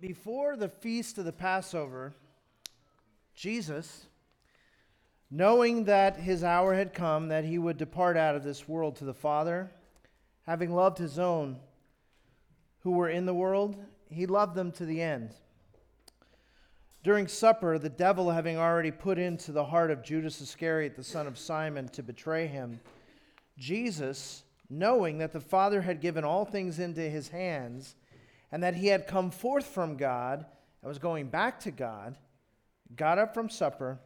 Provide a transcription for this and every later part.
before the feast of the Passover, Jesus, knowing that his hour had come, that he would depart out of this world to the Father, having loved his own who were in the world, he loved them to the end. During supper, the devil having already put into the heart of Judas Iscariot, the son of Simon, to betray him, Jesus, knowing that the Father had given all things into his hands, and that he had come forth from God and was going back to God, got up from supper,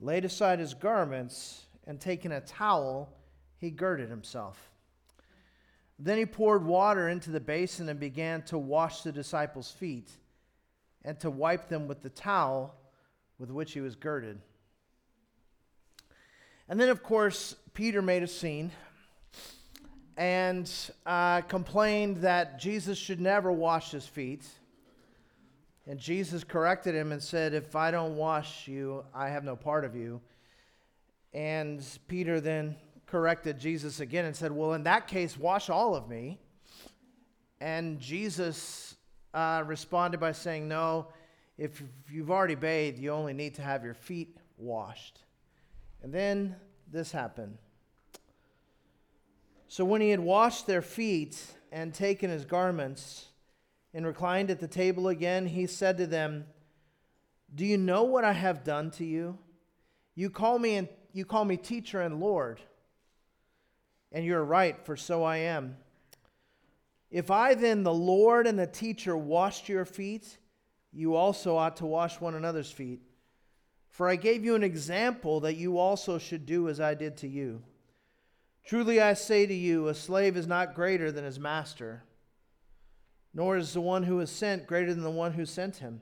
laid aside his garments, and taking a towel, he girded himself. Then he poured water into the basin and began to wash the disciples' feet and to wipe them with the towel with which he was girded. And then, of course, Peter made a scene and uh, complained that Jesus should never wash his feet. And Jesus corrected him and said, If I don't wash you, I have no part of you. And Peter then corrected Jesus again and said, Well, in that case, wash all of me. And Jesus uh, responded by saying, No, if you've already bathed, you only need to have your feet washed. And then this happened. So when he had washed their feet and taken his garments and reclined at the table again, he said to them, Do you know what I have done to you? You call me and you call me teacher and Lord. And you're right, for so I am. If I then, the Lord and the teacher, washed your feet, you also ought to wash one another's feet. For I gave you an example that you also should do as I did to you. Truly I say to you, a slave is not greater than his master, nor is the one who is sent greater than the one who sent him.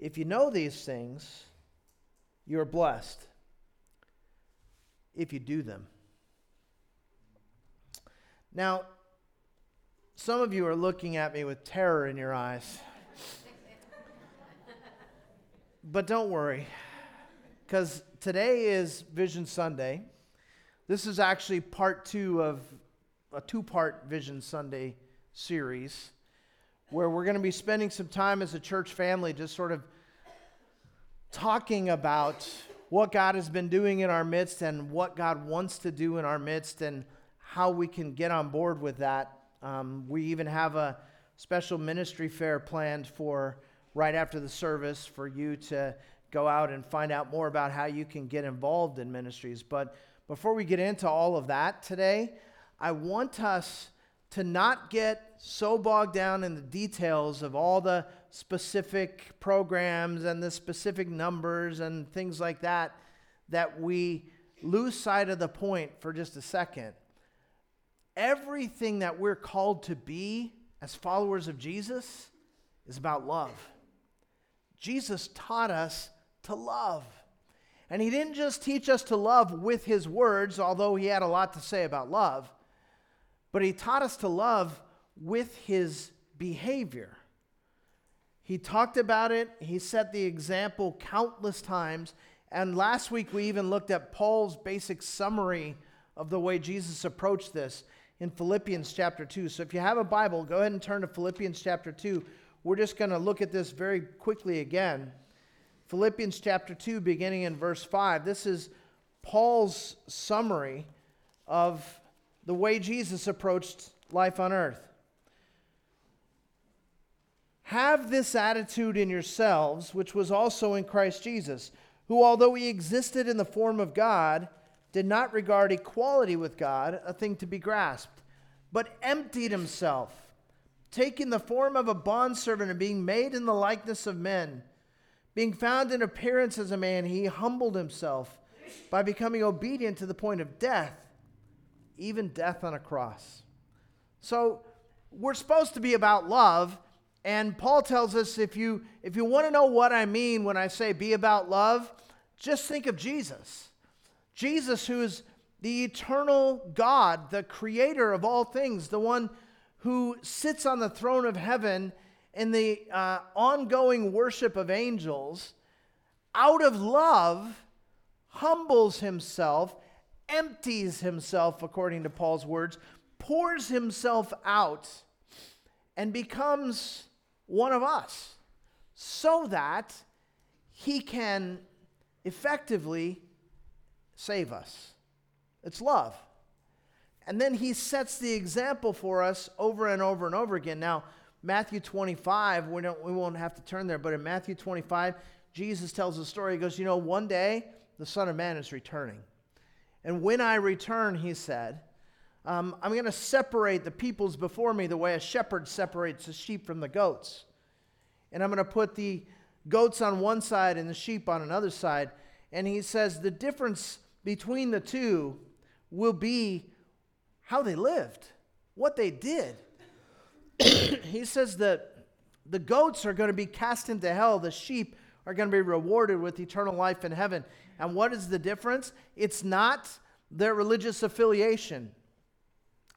If you know these things, you are blessed if you do them. Now, some of you are looking at me with terror in your eyes. but don't worry, because today is Vision Sunday. This is actually part two of a two part Vision Sunday series where we're going to be spending some time as a church family just sort of talking about what God has been doing in our midst and what God wants to do in our midst and how we can get on board with that. Um, we even have a special ministry fair planned for right after the service for you to go out and find out more about how you can get involved in ministries. But before we get into all of that today, I want us to not get so bogged down in the details of all the specific programs and the specific numbers and things like that that we lose sight of the point for just a second. Everything that we're called to be as followers of Jesus is about love. Jesus taught us to love. And he didn't just teach us to love with his words, although he had a lot to say about love, but he taught us to love with his behavior. He talked about it, he set the example countless times. And last week we even looked at Paul's basic summary of the way Jesus approached this in Philippians chapter 2. So if you have a Bible, go ahead and turn to Philippians chapter 2. We're just going to look at this very quickly again. Philippians chapter 2, beginning in verse 5. This is Paul's summary of the way Jesus approached life on earth. Have this attitude in yourselves, which was also in Christ Jesus, who, although he existed in the form of God, did not regard equality with God a thing to be grasped, but emptied himself, taking the form of a bondservant and being made in the likeness of men being found in appearance as a man, he humbled himself by becoming obedient to the point of death, even death on a cross. So we're supposed to be about love, and Paul tells us if you if you want to know what I mean when I say be about love, just think of Jesus. Jesus who is the eternal God, the creator of all things, the one who sits on the throne of heaven in the uh, ongoing worship of angels, out of love, humbles himself, empties himself, according to Paul's words, pours himself out, and becomes one of us so that he can effectively save us. It's love. And then he sets the example for us over and over and over again. Now, Matthew 25, we, don't, we won't have to turn there, but in Matthew 25, Jesus tells a story. He goes, You know, one day the Son of Man is returning. And when I return, he said, um, I'm going to separate the peoples before me the way a shepherd separates the sheep from the goats. And I'm going to put the goats on one side and the sheep on another side. And he says the difference between the two will be how they lived, what they did. he says that the goats are going to be cast into hell, the sheep are going to be rewarded with eternal life in heaven. And what is the difference? It's not their religious affiliation,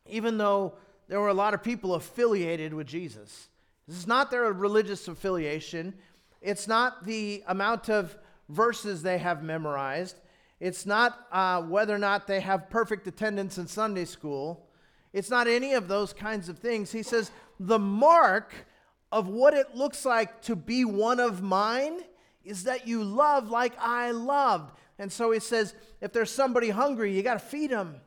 even though there were a lot of people affiliated with Jesus. This is not their religious affiliation. It's not the amount of verses they have memorized. It's not uh, whether or not they have perfect attendance in Sunday school. It's not any of those kinds of things. He says the mark of what it looks like to be one of mine is that you love like I loved. And so he says if there's somebody hungry, you got to feed them.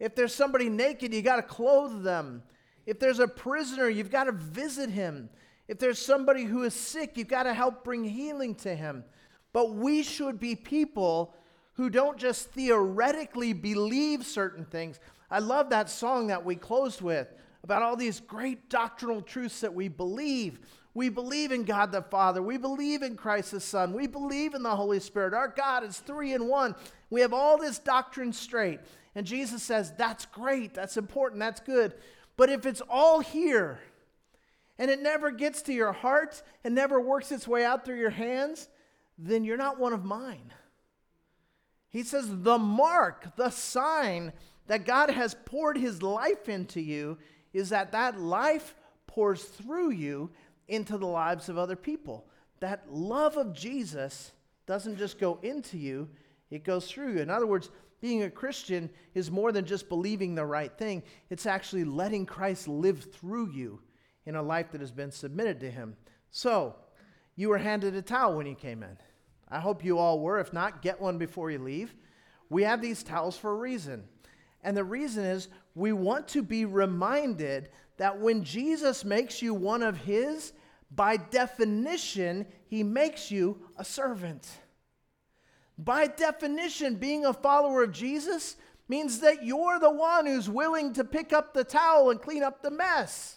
If there's somebody naked, you got to clothe them. If there's a prisoner, you've got to visit him. If there's somebody who is sick, you've got to help bring healing to him. But we should be people who don't just theoretically believe certain things. I love that song that we closed with about all these great doctrinal truths that we believe. We believe in God the Father. We believe in Christ the Son. We believe in the Holy Spirit. Our God is three in one. We have all this doctrine straight. And Jesus says, That's great. That's important. That's good. But if it's all here and it never gets to your heart and never works its way out through your hands, then you're not one of mine. He says, the mark, the sign that God has poured his life into you is that that life pours through you into the lives of other people. That love of Jesus doesn't just go into you, it goes through you. In other words, being a Christian is more than just believing the right thing, it's actually letting Christ live through you in a life that has been submitted to Him. So, you were handed a towel when you came in. I hope you all were. If not, get one before you leave. We have these towels for a reason. And the reason is we want to be reminded that when Jesus makes you one of His, by definition, He makes you a servant. By definition, being a follower of Jesus means that you're the one who's willing to pick up the towel and clean up the mess.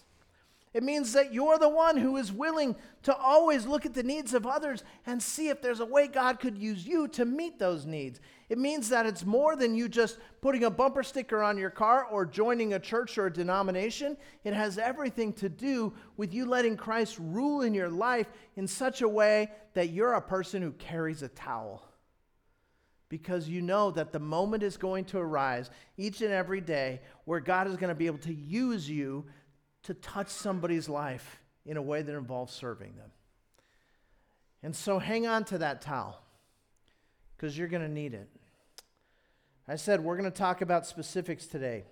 It means that you're the one who is willing to always look at the needs of others and see if there's a way God could use you to meet those needs. It means that it's more than you just putting a bumper sticker on your car or joining a church or a denomination. It has everything to do with you letting Christ rule in your life in such a way that you're a person who carries a towel because you know that the moment is going to arise each and every day where God is going to be able to use you to touch somebody's life in a way that involves serving them. And so hang on to that towel because you're going to need it. I said we're going to talk about specifics today.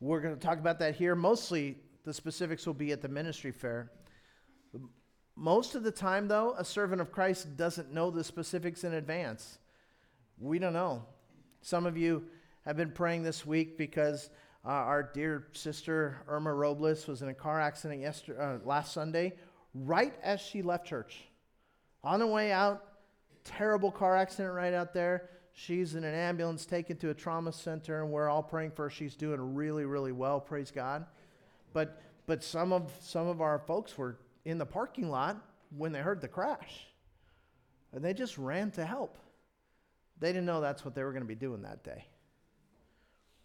We're going to talk about that here. Mostly the specifics will be at the ministry fair. Most of the time, though, a servant of Christ doesn't know the specifics in advance. We don't know. Some of you have been praying this week because uh, our dear sister Irma Robles was in a car accident yesterday, uh, last Sunday, right as she left church. On the way out, terrible car accident right out there. She's in an ambulance taken to a trauma center, and we're all praying for her. She's doing really, really well, praise God. But but some of some of our folks were in the parking lot when they heard the crash. And they just ran to help. They didn't know that's what they were going to be doing that day.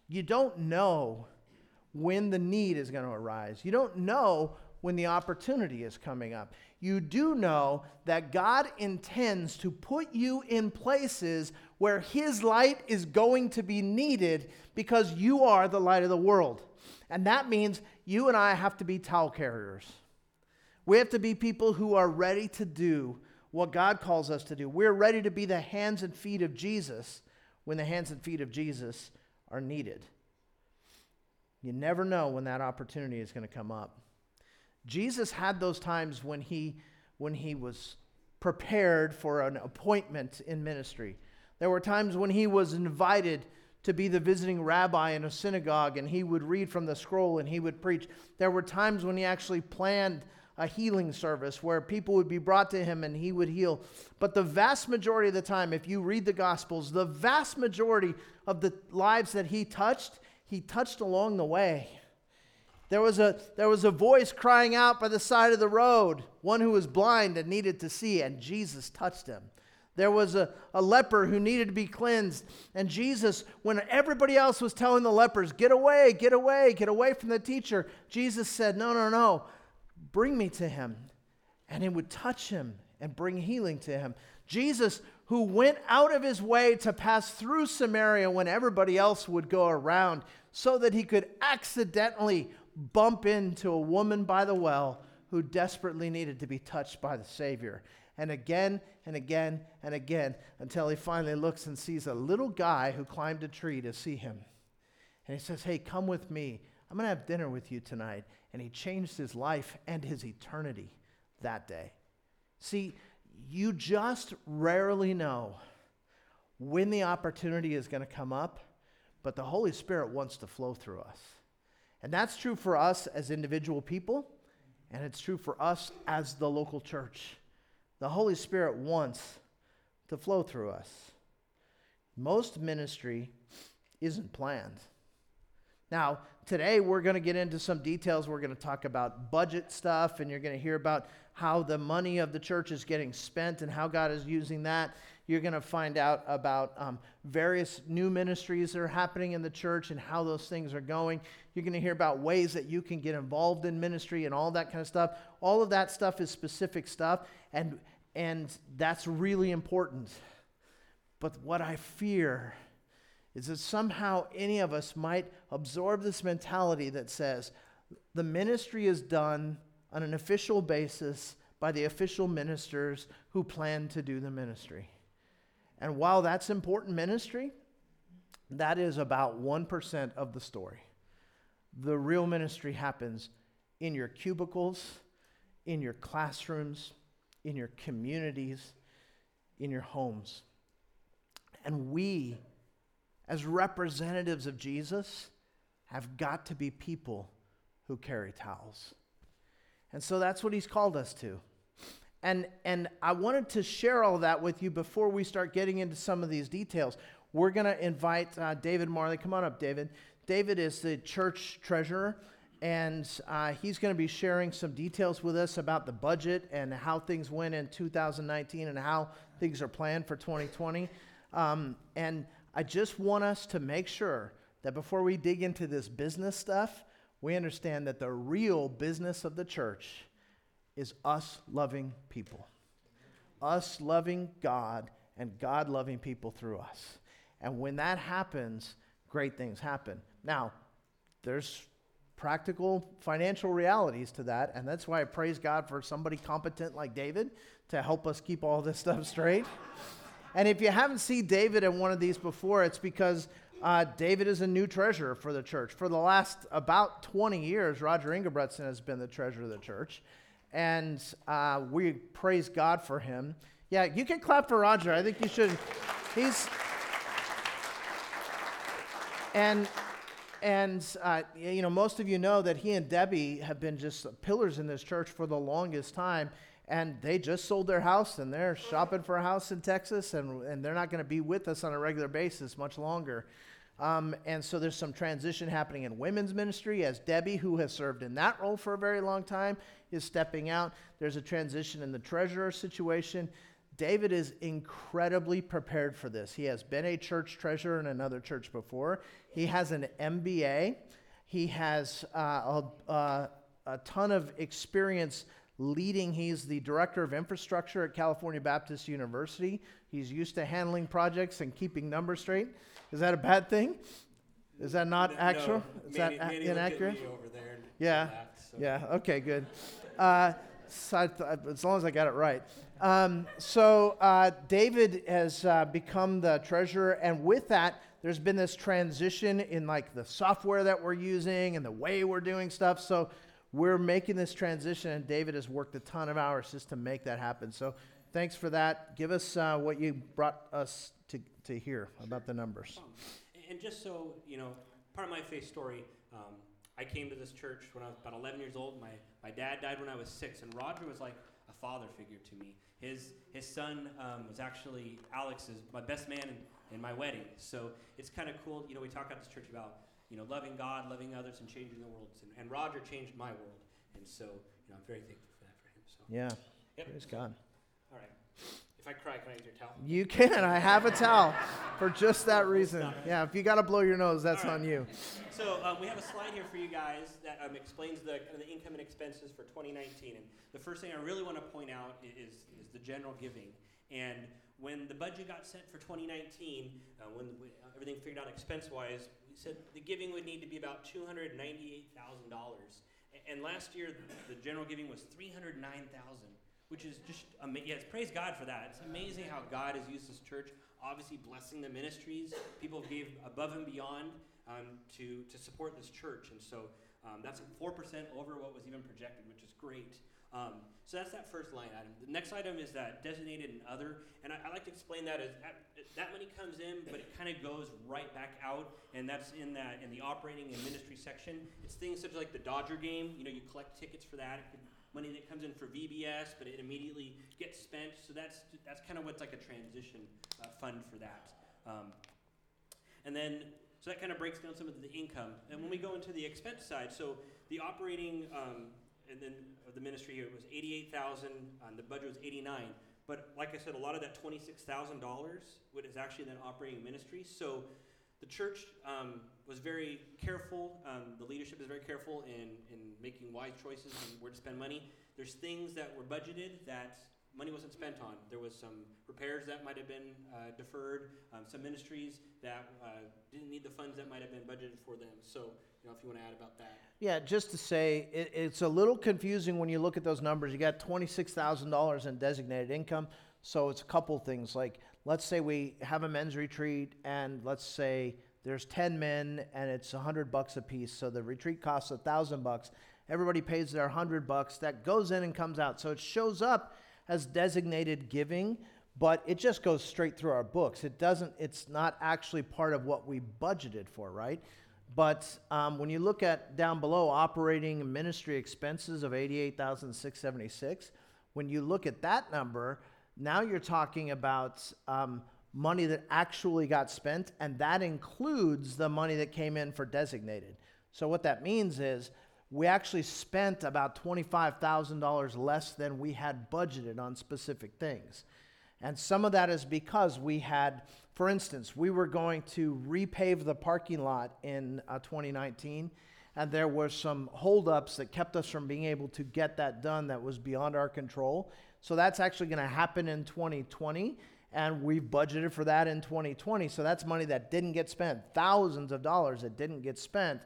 You don't know when the need is going to arise. You don't know when the opportunity is coming up. You do know that God intends to put you in places where His light is going to be needed because you are the light of the world. And that means you and I have to be towel carriers. We have to be people who are ready to do what God calls us to do. We're ready to be the hands and feet of Jesus when the hands and feet of Jesus are needed. You never know when that opportunity is going to come up. Jesus had those times when he, when he was prepared for an appointment in ministry. There were times when he was invited to be the visiting rabbi in a synagogue and he would read from the scroll and he would preach. There were times when he actually planned a healing service where people would be brought to him and he would heal. But the vast majority of the time, if you read the Gospels, the vast majority of the lives that he touched, he touched along the way. There was, a, there was a voice crying out by the side of the road, one who was blind and needed to see, and Jesus touched him. There was a, a leper who needed to be cleansed. And Jesus, when everybody else was telling the lepers, get away, get away, get away from the teacher, Jesus said, no, no, no, bring me to him. And he would touch him and bring healing to him. Jesus, who went out of his way to pass through Samaria when everybody else would go around, so that he could accidentally bump into a woman by the well who desperately needed to be touched by the Savior. And again and again and again until he finally looks and sees a little guy who climbed a tree to see him. And he says, Hey, come with me. I'm going to have dinner with you tonight. And he changed his life and his eternity that day. See, you just rarely know when the opportunity is going to come up, but the Holy Spirit wants to flow through us. And that's true for us as individual people, and it's true for us as the local church. The Holy Spirit wants to flow through us. Most ministry isn't planned. Now, today we're going to get into some details. We're going to talk about budget stuff, and you're going to hear about how the money of the church is getting spent and how God is using that. You're going to find out about um, various new ministries that are happening in the church and how those things are going. You're going to hear about ways that you can get involved in ministry and all that kind of stuff. All of that stuff is specific stuff, and, and that's really important. But what I fear is that somehow any of us might absorb this mentality that says the ministry is done on an official basis by the official ministers who plan to do the ministry. And while that's important ministry, that is about 1% of the story. The real ministry happens in your cubicles, in your classrooms, in your communities, in your homes. And we, as representatives of Jesus, have got to be people who carry towels. And so that's what he's called us to. And, and I wanted to share all that with you before we start getting into some of these details. We're going to invite uh, David Marley. Come on up, David. David is the church treasurer, and uh, he's going to be sharing some details with us about the budget and how things went in 2019 and how things are planned for 2020. Um, and I just want us to make sure that before we dig into this business stuff, we understand that the real business of the church is us loving people, us loving God, and God loving people through us. And when that happens, great things happen. Now, there's practical financial realities to that, and that's why I praise God for somebody competent like David to help us keep all this stuff straight. and if you haven't seen David in one of these before, it's because uh, David is a new treasurer for the church. For the last about 20 years, Roger Ingebretson has been the treasurer of the church and uh, we praise God for him. Yeah, you can clap for Roger. I think you should. He's and and uh, you know most of you know that he and Debbie have been just pillars in this church for the longest time, and they just sold their house and they're shopping for a house in Texas, and and they're not going to be with us on a regular basis much longer. Um, and so there's some transition happening in women's ministry as Debbie, who has served in that role for a very long time, is stepping out. There's a transition in the treasurer situation. David is incredibly prepared for this. He has been a church treasurer in another church before. He has an MBA. He has uh, a, uh, a ton of experience leading. He's the director of infrastructure at California Baptist University. He's used to handling projects and keeping numbers straight. Is that a bad thing? Is that not no, actual? Is Manny, that Manny inaccurate? yeah. So. Yeah. Okay. Good. Uh, so th- as long as I got it right. Um, so uh, David has uh, become the treasurer, and with that, there's been this transition in like the software that we're using and the way we're doing stuff. So we're making this transition, and David has worked a ton of hours just to make that happen. So thanks for that. Give us uh, what you brought us to, to hear about the numbers. Um, And just so, you know, part of my faith story, um, I came to this church when I was about 11 years old. My, my dad died when I was six, and Roger was like a father figure to me. His, his son um, was actually Alex's, my best man in, in my wedding. So it's kind of cool. You know, we talk at this church about, you know, loving God, loving others, and changing the world. And, and Roger changed my world. And so, you know, I'm very thankful for that for him. So, Yeah, yep. praise God. All right. If I cry, can I use your towel? You can. I have a towel for just that reason. Yeah, if you got to blow your nose, that's right. on you. So um, we have a slide here for you guys that um, explains the, kind of the income and expenses for 2019. And the first thing I really want to point out is, is the general giving. And when the budget got set for 2019, uh, when we, everything figured out expense-wise, we said the giving would need to be about $298,000. And last year, the general giving was 309,000, which is just amazing. Yes, praise God for that. It's amazing how God has used this church, obviously blessing the ministries. People gave above and beyond um, to, to support this church. And so um, that's 4% over what was even projected, which is great. Um, so that's that first line item. The next item is that designated and other. And I, I like to explain that as that, that money comes in, but it kind of goes right back out. And that's in that in the operating and ministry section. It's things such as like the Dodger game. You know, you collect tickets for that. It could, money that comes in for VBS, but it immediately gets spent. So that's that's kind of what's like a transition uh, fund for that. Um, and then, so that kind of breaks down some of the income. And when we go into the expense side, so the operating, um, and then the ministry here was eighty-eight thousand, and the budget was eighty-nine. But like I said, a lot of that twenty-six thousand dollars, is actually then operating ministry. So the church um, was very careful. Um, the leadership is very careful in in making wise choices and where to spend money. There's things that were budgeted that money wasn't spent on. There was some repairs that might have been uh, deferred, um, some ministries that uh, didn't need the funds that might have been budgeted for them. So, you know, if you want to add about that. Yeah, just to say, it, it's a little confusing when you look at those numbers. You got twenty-six thousand dollars in designated income, so it's a couple things. Like, let's say we have a men's retreat, and let's say there's ten men, and it's hundred bucks a piece. So the retreat costs thousand bucks. Everybody pays their hundred bucks. That goes in and comes out. So it shows up as designated giving, but it just goes straight through our books. It doesn't. It's not actually part of what we budgeted for, right? But um, when you look at down below operating ministry expenses of 88,676, when you look at that number, now you're talking about um, money that actually got spent, and that includes the money that came in for designated. So what that means is we actually spent about $25,000 less than we had budgeted on specific things. And some of that is because we had, for instance, we were going to repave the parking lot in uh, 2019, and there were some holdups that kept us from being able to get that done that was beyond our control. So that's actually going to happen in 2020, and we've budgeted for that in 2020. So that's money that didn't get spent, thousands of dollars that didn't get spent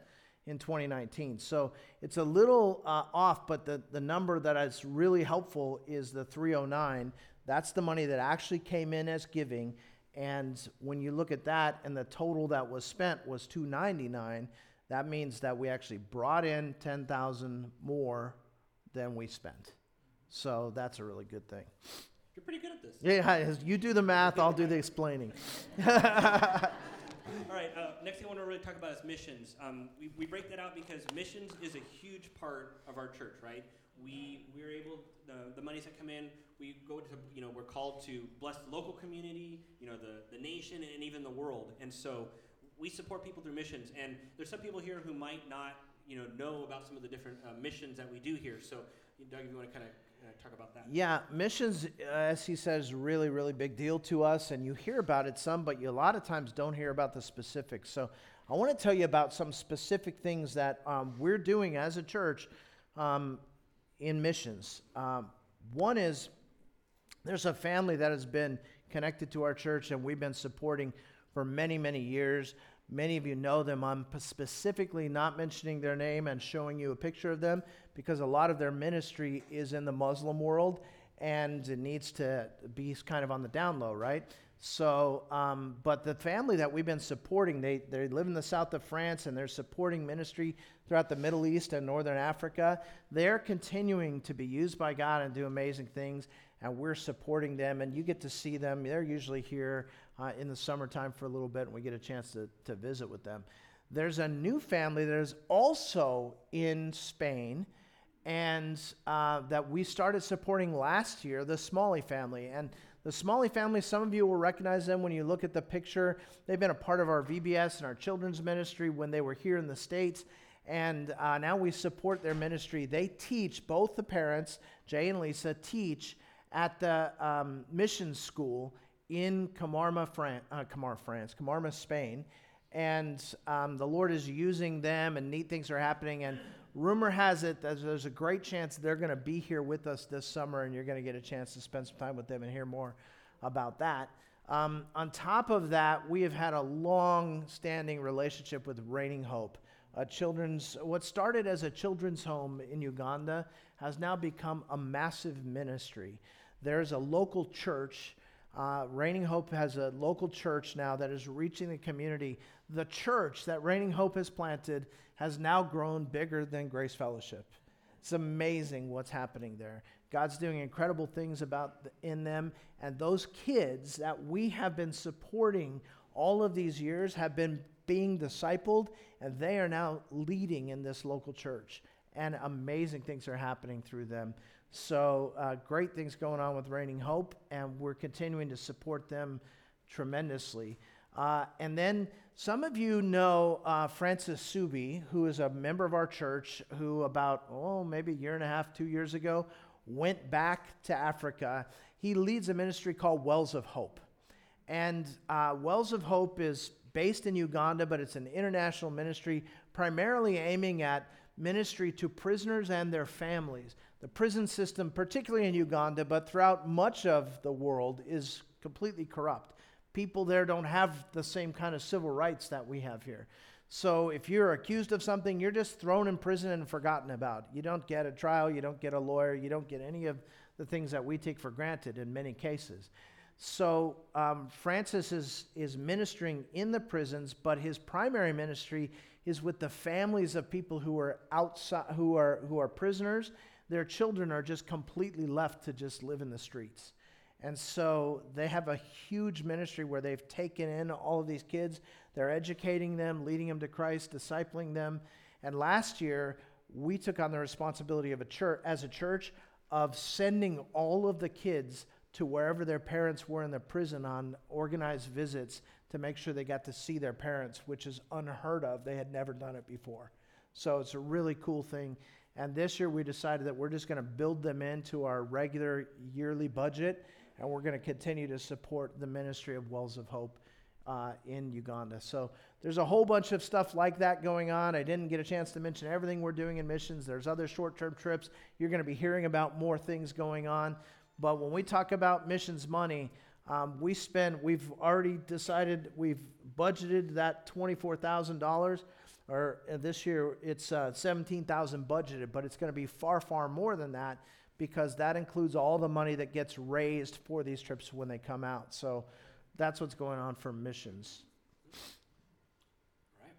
in 2019. So it's a little uh, off, but the, the number that is really helpful is the 309. That's the money that actually came in as giving. And when you look at that and the total that was spent was 299, that means that we actually brought in 10,000 more than we spent. So that's a really good thing. You're pretty good at this. Yeah, you do the math, I'll do the explaining. All right, uh, next thing I want to really talk about is missions. Um, we, we break that out because missions is a huge part of our church, right? We, we're able, the, the monies that come in, we go to, you know, we're called to bless the local community, you know, the, the nation, and even the world. And so we support people through missions. And there's some people here who might not, you know, know about some of the different uh, missions that we do here. So, Doug, if you want to kind of talk about that. Yeah, missions, uh, as he says, really, really big deal to us, and you hear about it some, but you a lot of times don't hear about the specifics. So I want to tell you about some specific things that um, we're doing as a church um, in missions. Um, one is there's a family that has been connected to our church, and we've been supporting for many, many years. Many of you know them. I'm specifically not mentioning their name and showing you a picture of them because a lot of their ministry is in the Muslim world and it needs to be kind of on the down low, right? So, um, but the family that we've been supporting, they, they live in the south of France and they're supporting ministry throughout the Middle East and Northern Africa. They're continuing to be used by God and do amazing things, and we're supporting them. And you get to see them. They're usually here uh, in the summertime for a little bit, and we get a chance to, to visit with them. There's a new family that is also in Spain and uh, that we started supporting last year, the Smalley family. And the Smalley family, some of you will recognize them when you look at the picture. They've been a part of our VBS and our children's ministry when they were here in the States. And uh, now we support their ministry. They teach, both the parents, Jay and Lisa, teach at the um, mission school in Camarma, Fran- uh, France, Camarma, Spain. And um, the Lord is using them, and neat things are happening. And rumor has it that there's a great chance they're going to be here with us this summer, and you're going to get a chance to spend some time with them and hear more about that. Um, on top of that, we have had a long standing relationship with Raining Hope. A children's, what started as a children's home in Uganda has now become a massive ministry. There's a local church. Uh, Raining Hope has a local church now that is reaching the community. The church that Reigning Hope has planted has now grown bigger than Grace Fellowship. It's amazing what's happening there. God's doing incredible things about the, in them, and those kids that we have been supporting all of these years have been being discipled, and they are now leading in this local church. And amazing things are happening through them. So, uh, great things going on with Reigning Hope, and we're continuing to support them tremendously. Uh, and then some of you know uh, Francis Ssuubi, who is a member of our church, who about, oh, maybe a year and a half, two years ago, went back to Africa. He leads a ministry called Wells of Hope. And uh, Wells of Hope is based in Uganda, but it's an international ministry primarily aiming at ministry to prisoners and their families. The prison system, particularly in Uganda, but throughout much of the world, is completely corrupt. People there don't have the same kind of civil rights that we have here. So if you're accused of something, you're just thrown in prison and forgotten about. You don't get a trial, you don't get a lawyer, you don't get any of the things that we take for granted in many cases. So um, Francis is, is ministering in the prisons, but his primary ministry is with the families of people who are outside, who are who are prisoners. Their children are just completely left to just live in the streets. And so they have a huge ministry where they've taken in all of these kids. They're educating them, leading them to Christ, discipling them. And last year, we took on the responsibility of a church, as a church, of sending all of the kids to wherever their parents were in the prison on organized visits to make sure they got to see their parents, which is unheard of. They had never done it before. So it's a really cool thing. And this year we decided that we're just going to build them into our regular yearly budget, and we're going to continue to support the ministry of Wells of Hope uh, in Uganda. So there's a whole bunch of stuff like that going on. I didn't get a chance to mention everything we're doing in missions. There's other short term trips. You're going to be hearing about more things going on. But when we talk about missions money, um, we spend, we've already decided, we've budgeted that $24,000, or uh, this year it's uh, 17,000 budgeted, but it's going to be far, far more than that because that includes all the money that gets raised for these trips when they come out. So that's what's going on for missions. All right.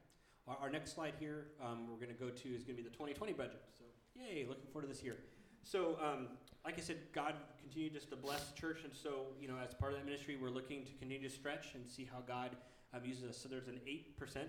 Our, our next slide here, um, we're going to go to is going to be the 2020 budget. So, yay, looking forward to this year. So, um, like I said, God continue just to bless the church, and so you know, as part of that ministry, we're looking to continue to stretch and see how God um, uses us. So there's an eight percent.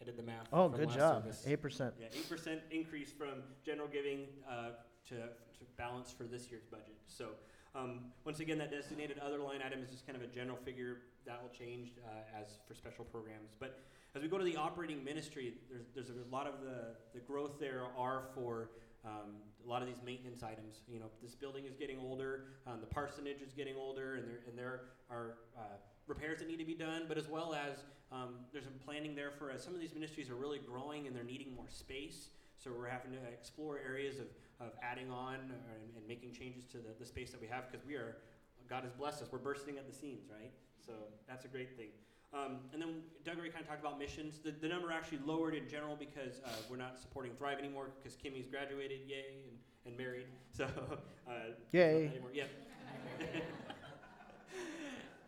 I did the math. Oh, from good last job. service. 8%. Yeah, eight percent increase from general giving uh, to, to balance for this year's budget. So um, once again, that designated other line item is just kind of a general figure that will change uh, as for special programs. But as we go to the operating ministry, there's, there's a lot of the, the growth there are for um, a lot of these maintenance items. You know, this building is getting older, um, the parsonage is getting older, and there and there are uh, repairs that need to be done. But as well as um, there's some planning there for as some of these ministries are really growing and they're needing more space. So we're having to explore areas of, of adding on and, and making changes to the, the space that we have because we are God has blessed us. We're bursting at the seams, right? So that's a great thing. Um, and then Doug already kind of talked about missions. The, the number actually lowered in general because uh, we're not supporting Thrive anymore because Kimmy's graduated, yay, and, and married. So, uh, Yay. Yeah.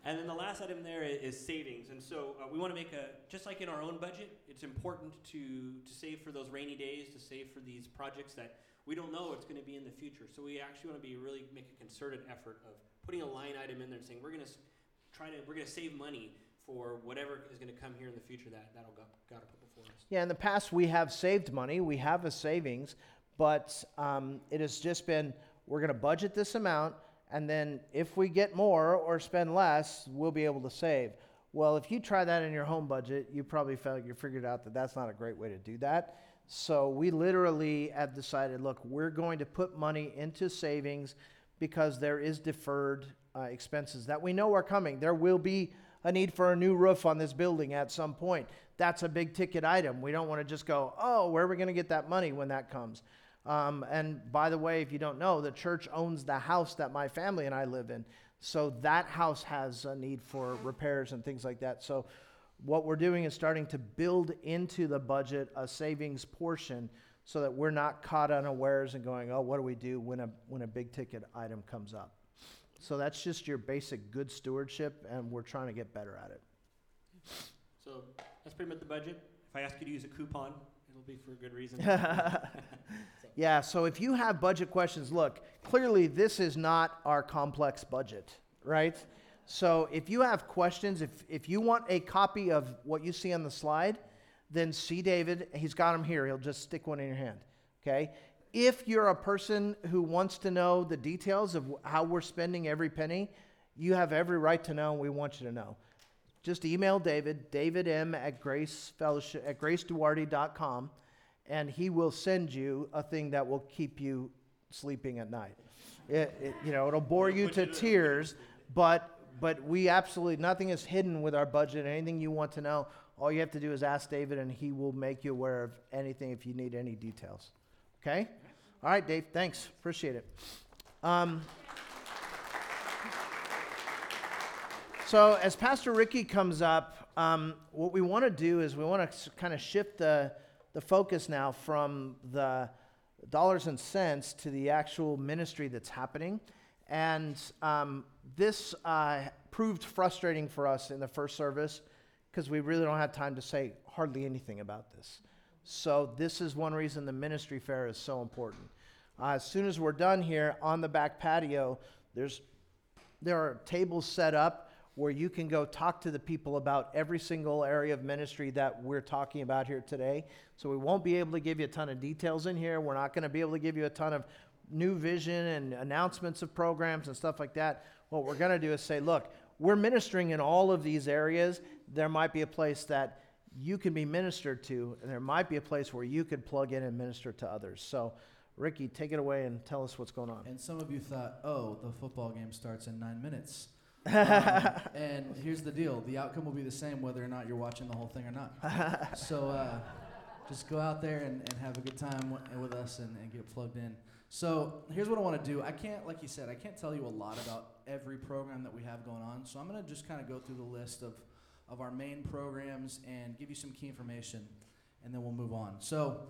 And then the last item there is, savings. And so uh, we want to make a, just like in our own budget, it's important to, to save for those rainy days, to save for these projects that we don't know it's going to be in the future. So we actually want to be really make a concerted effort of putting a line item in there and saying we're going to try to we're going to save money for whatever is going to come here in the future that that'll go, got to put before us. Yeah, in the past, we have saved money, we have a savings, but um, it has just been, we're going to budget this amount, and then if we get more or spend less, we'll be able to save. Well, if you try that in your home budget, you probably felt, you figured out that that's not a great way to do that. So we literally have decided, look, we're going to put money into savings because there is deferred uh, expenses that we know are coming. There will be a need for a new roof on this building at some point. That's a big ticket item. We don't want to just go, oh, where are we going to get that money when that comes? Um, and by the way, if you don't know, the church owns the house that my family and I live in. So that house has a need for repairs and things like that. So what we're doing is starting to build into the budget a savings portion so that we're not caught unawares and going, oh, what do we do when a, when a big ticket item comes up? So that's just your basic good stewardship, and we're trying to get better at it. So that's pretty much the budget. If I ask you to use a coupon, it'll be for a good reason. Yeah, so if you have budget questions, look, clearly this is not our complex budget, right? So if you have questions, if, if you want a copy of what you see on the slide, then see David. He's got them here. He'll just stick one in your hand, okay? If you're a person who wants to know the details of how we're spending every penny, you have every right to know, and we want you to know. Just email David, David M at Grace Fellowship at graceduarte.com, and he will send you a thing that will keep you sleeping at night. It, it, you know, it'll bore you to tears, but but we absolutely nothing is hidden with our budget. Anything you want to know, all you have to do is ask David, and he will make you aware of anything if you need any details. Okay? All right, Dave. Thanks. Appreciate it. Um, So, as Pastor Ricky comes up, um, what we want to do is we want to kind of shift the, the focus now from the dollars and cents to the actual ministry that's happening. And um, this uh, proved frustrating for us in the first service because we really don't have time to say hardly anything about this. So, this is one reason the ministry fair is so important. Uh, as soon as we're done here on the back patio, there's there are tables set up where you can go talk to the people about every single area of ministry that we're talking about here today. So we won't be able to give you a ton of details in here. We're not going to be able to give you a ton of new vision and announcements of programs and stuff like that. What we're going to do is say, look, we're ministering in all of these areas. There might be a place that you can be ministered to, and there might be a place where you could plug in and minister to others. So, Ricky, take it away and tell us what's going on. And some of you thought, oh, the football game starts in nine minutes. Um, and here's the deal the outcome will be the same whether or not you're watching the whole thing or not. so uh, just go out there and, and have a good time w- with us and, and get plugged in. So here's what I want to do. I can't, like you said, I can't tell you a lot about every program that we have going on. So I'm going to just kind of go through the list of, of our main programs and give you some key information, and then we'll move on. So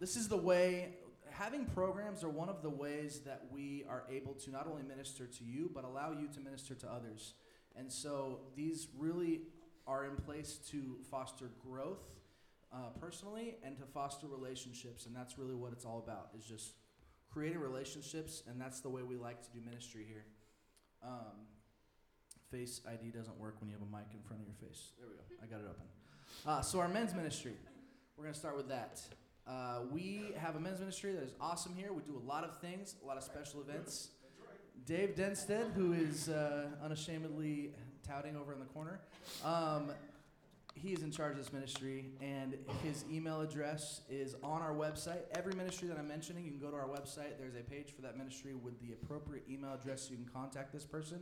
this is the way having programs are one of the ways that we are able to not only minister to you but allow you to minister to others. And so these really are in place to foster growth uh, personally and to foster relationships. And that's really what it's all about is just creating relationships. And that's the way we like to do ministry here. Um, face id doesn't work when you have a mic in front of your face. There we go. I got it open. Uh, so our men's ministry. We're going to start with that uh, we have a men's ministry that is awesome here. We do a lot of things, a lot of special events. Dave Denstead, who is uh, unashamedly touting over in the corner, um, he is in charge of this ministry, and his email address is on our website. Every ministry that I'm mentioning, you can go to our website. There's a page for that ministry with the appropriate email address so you can contact this person.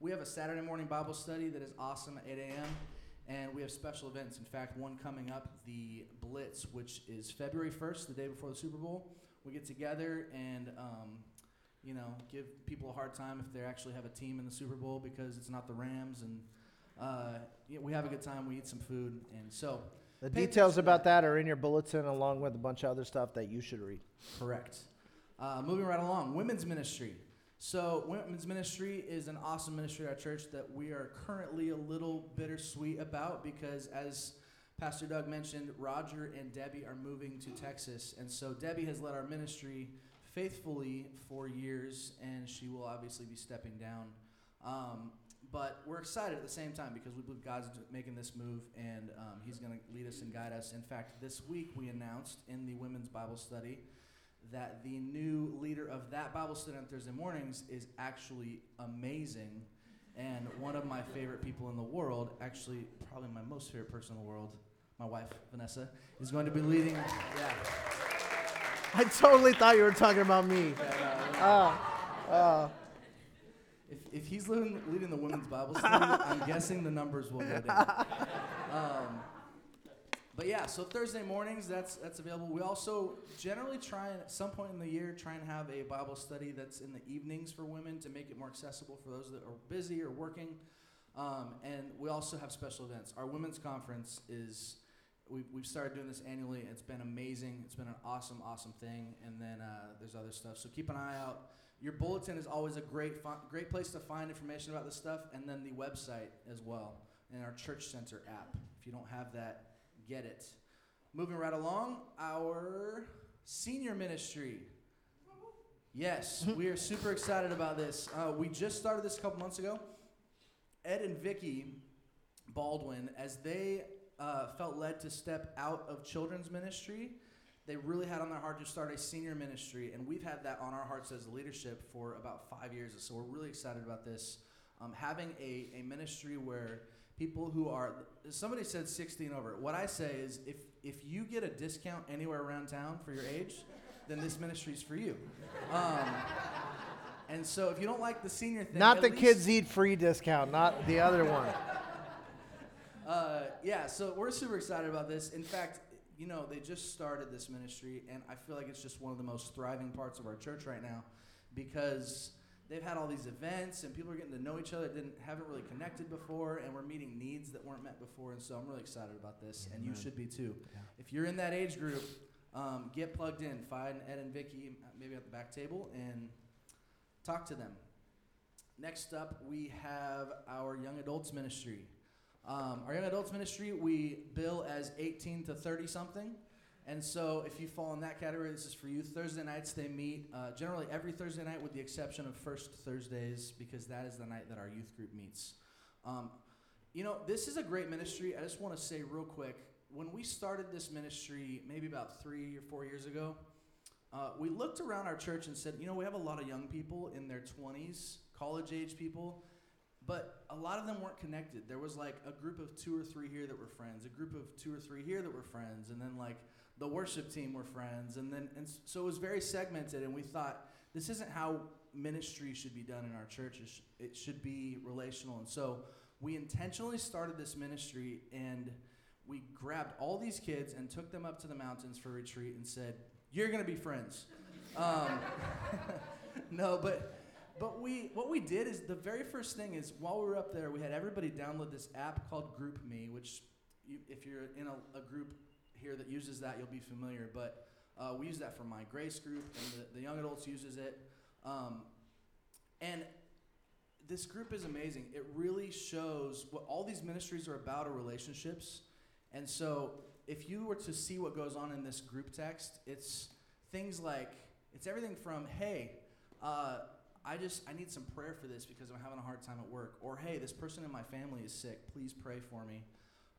We have a Saturday morning Bible study that is awesome at 8 a.m. And we have special events. In fact, one coming up, the Blitz, which is February 1st, the day before the Super Bowl. We get together and, um, you know, give people a hard time if they actually have a team in the Super Bowl because it's not the Rams. And uh, yeah, we have a good time. We eat some food. And so, The details about that. that are in your bulletin, along with a bunch of other stuff that you should read. correct. Uh, moving right along, women's ministry. So, women's ministry is an awesome ministry at our church that we are currently a little bittersweet about because, as Pastor Doug mentioned, Roger and Debbie are moving to Texas. And so, Debbie has led our ministry faithfully for years, and she will obviously be stepping down. Um, but we're excited at the same time because we believe God's making this move and um, He's going to lead us and guide us. In fact, this week we announced in the women's Bible study that the new leader of that Bible study on Thursday mornings is actually amazing and one of my favorite people in the world, actually, probably my most favorite person in the world, my wife, Vanessa, is going to be leading. Yeah. I totally thought you were talking about me. yeah, Uh, uh, If, if he's leading, leading the women's Bible study, I'm guessing the numbers will go down. Um, but yeah, so Thursday mornings, that's that's available. We also generally try and at some point in the year try and have a Bible study that's in the evenings for women to make it more accessible for those that are busy or working. Um, and we also have special events. Our women's conference is we've, we've started doing this annually. It's been amazing. It's been an awesome, awesome thing. And then uh, there's other stuff. So keep an eye out. Your bulletin is always a great fi- great place to find information about this stuff, and then the website as well, and our Church Center app. If you don't have that, get it. Moving right along, our senior ministry. Yes, we are super excited about this. Uh, we just started this a couple months ago. Ed and Vicky Baldwin, as they uh, felt led to step out of children's ministry, they really had on their heart to start a senior ministry, and we've had that on our hearts as leadership for about five years. So we're really excited about this. Um, having a, a ministry where people who are somebody said 16 over. What I say is if if you get a discount anywhere around town for your age, then this ministry is for you. Um, and so if you don't like the senior thing, not the least- kids eat free discount, not the other one. Uh, yeah, so we're super excited about this. In fact, you know, they just started this ministry, and I feel like it's just one of the most thriving parts of our church right now because they've had all these events and people are getting to know each other that didn't haven't really connected before, and we're meeting needs that weren't met before. And so I'm really excited about this, and you should be too. Yeah. If you're in that age group, um, get plugged in. Find Ed and Vicky maybe at the back table and talk to them. Next up, we have our young adults ministry. Um, our young adults ministry, we bill as 18 to 30 something. And so, if you fall in that category, this is for you. Thursday nights, they meet uh, generally every Thursday night, with the exception of First Thursdays, because that is the night that our youth group meets. Um, you know, this is a great ministry. I just want to say real quick when we started this ministry, maybe about three or four years ago, uh, we looked around our church and said, you know, we have a lot of young people in their 20s, college age people, but a lot of them weren't connected. There was like a group of two or three here that were friends, a group of two or three here that were friends, and then like the worship team were friends, and then and so it was very segmented. And we thought this isn't how ministry should be done in our churches It, should be relational, and so we intentionally started this ministry and we grabbed all these kids and took them up to the mountains for retreat and said, "You're gonna be friends." Um, no, but but we what we did is the very first thing is while we were up there, we had everybody download this app called GroupMe, which you, if you're in a, a group here that uses that, you'll be familiar. But uh, we use that for my Grace group, and the, the young adults uses it. Um, and this group is amazing. It really shows what all these ministries are about are relationships. And so if you were to see what goes on in this group text, it's things like it's everything from hey, uh, I just I need some prayer for this because I'm having a hard time at work, or hey, this person in my family is sick. Please pray for me.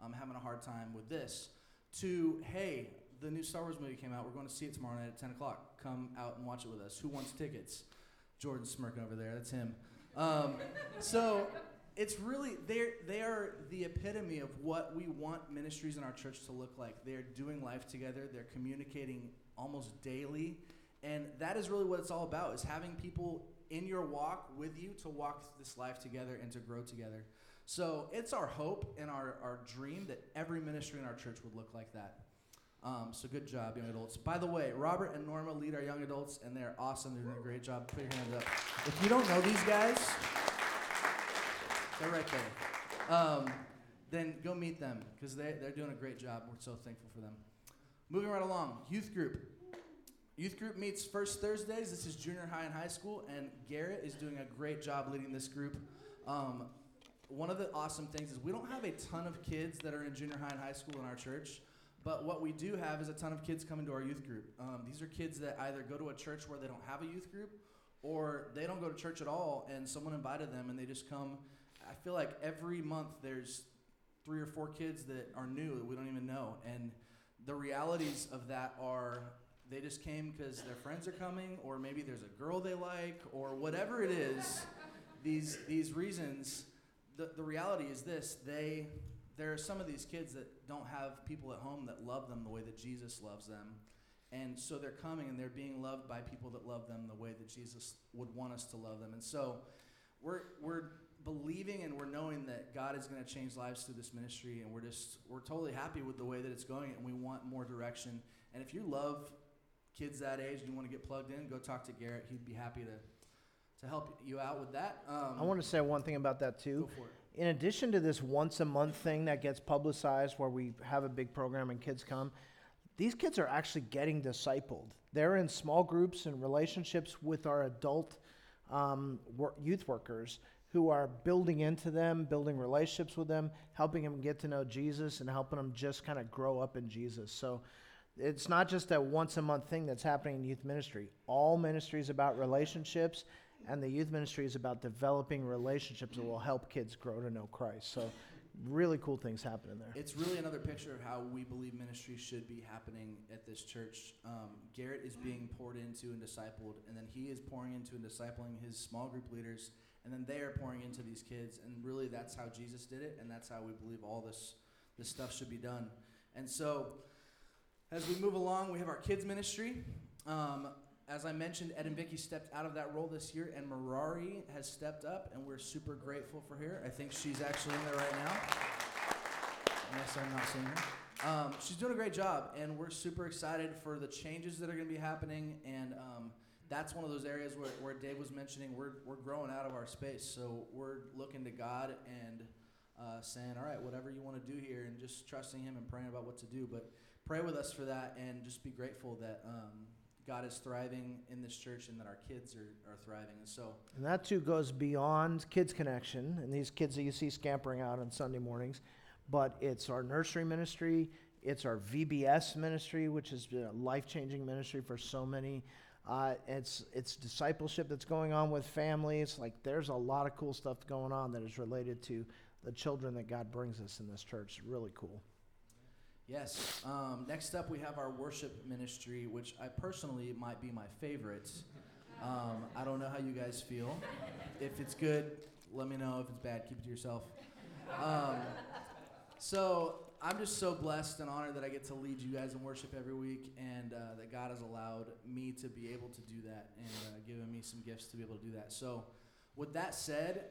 I'm having a hard time with this. To hey, the new Star Wars movie came out. We're going to see it tomorrow night at 10 o'clock. Come out and watch it with us. Who wants tickets? Jordan's smirking over there. That's him. Um, so it's really they they are the epitome of what we want ministries in our church to look like. They're doing life together. They're communicating almost daily, and that is really what it's all about: is having people in your walk with you to walk this life together and to grow together. So it's our hope and our, our dream that every ministry in our church would look like that. Um, so good job, young adults. By the way, Robert and Norma lead our young adults, and they're awesome. They're doing a great job. Put your hands up. If you don't know these guys, they're right there. Um, then go meet them because they, they're doing a great job. We're so thankful for them. Moving right along, youth group. Youth group meets first Thursdays. This is junior high and high school, and Garrett is doing a great job leading this group. Um, one of the awesome things is we don't have a ton of kids that are in junior high and high school in our church, but what we do have is a ton of kids coming to our youth group. Um, these are kids that either go to a church where they don't have a youth group, or they don't go to church at all, and someone invited them, and they just come. I feel like every month there's three or four kids that are new that we don't even know, and the realities of that are they just came because their friends are coming, or maybe there's a girl they like, or whatever it is. these these reasons. The the reality is this: they there are some of these kids that don't have people at home that love them the way that Jesus loves them. And so they're coming and they're being loved by people that love them the way that Jesus would want us to love them. And so we're we're believing and we're knowing that God is going to change lives through this ministry and we're just we're totally happy with the way that it's going and we want more direction. And if you love kids that age and you want to get plugged in, go talk to Garrett. He'd be happy to to help you out with that. Um, I want to say one thing about that too. go for it. in addition to this once a month thing that gets publicized where we have a big program and kids come, these kids are actually getting discipled. They're in small groups and relationships with our adult um, wor- youth workers who are building into them, building relationships with them, helping them get to know Jesus and helping them just kind of grow up in Jesus. So it's not just a once a month thing that's happening in youth ministry. All ministry is about relationships, and the youth ministry is about developing relationships that will help kids grow to know Christ. So, really cool things happening there. It's really another picture of how we believe ministry should be happening at this church. Um, Garrett is being poured into and discipled, and then he is pouring into and discipling his small group leaders, and then they are pouring into these kids. And really, that's how Jesus did it, and that's how we believe all this this stuff should be done. And so, as we move along, we have our kids ministry. Um, as I mentioned, Ed and Vicky stepped out of that role this year, and Marari has stepped up, and we're super grateful for her. I think she's actually in there right now. Yes, I'm not seeing her. Um, she's doing a great job, and we're super excited for the changes that are going to be happening. And um, that's one of those areas where, where Dave was mentioning we're, we're growing out of our space. So we're looking to God and uh, saying, all right, whatever you want to do here, and just trusting Him and praying about what to do. But pray with us for that, and just be grateful that um, God is thriving in this church and that our kids are, are thriving. And so, And that too goes beyond Kids Connection and these kids that you see scampering out on Sunday mornings, but it's our nursery ministry, it's our VBS ministry, which has been a life changing ministry for so many. Uh, it's it's discipleship that's going on with families. Like there's a lot of cool stuff going on that is related to the children that God brings us in this church. Really cool. Yes. Um, next up, we have our worship ministry, which I personally might be my favorite. Um, I don't know how you guys feel. If it's good, let me know. If it's bad, keep it to yourself. Um, so I'm just so blessed and honored that I get to lead you guys in worship every week, and uh, that God has allowed me to be able to do that and uh, given me some gifts to be able to do that. So, with that said,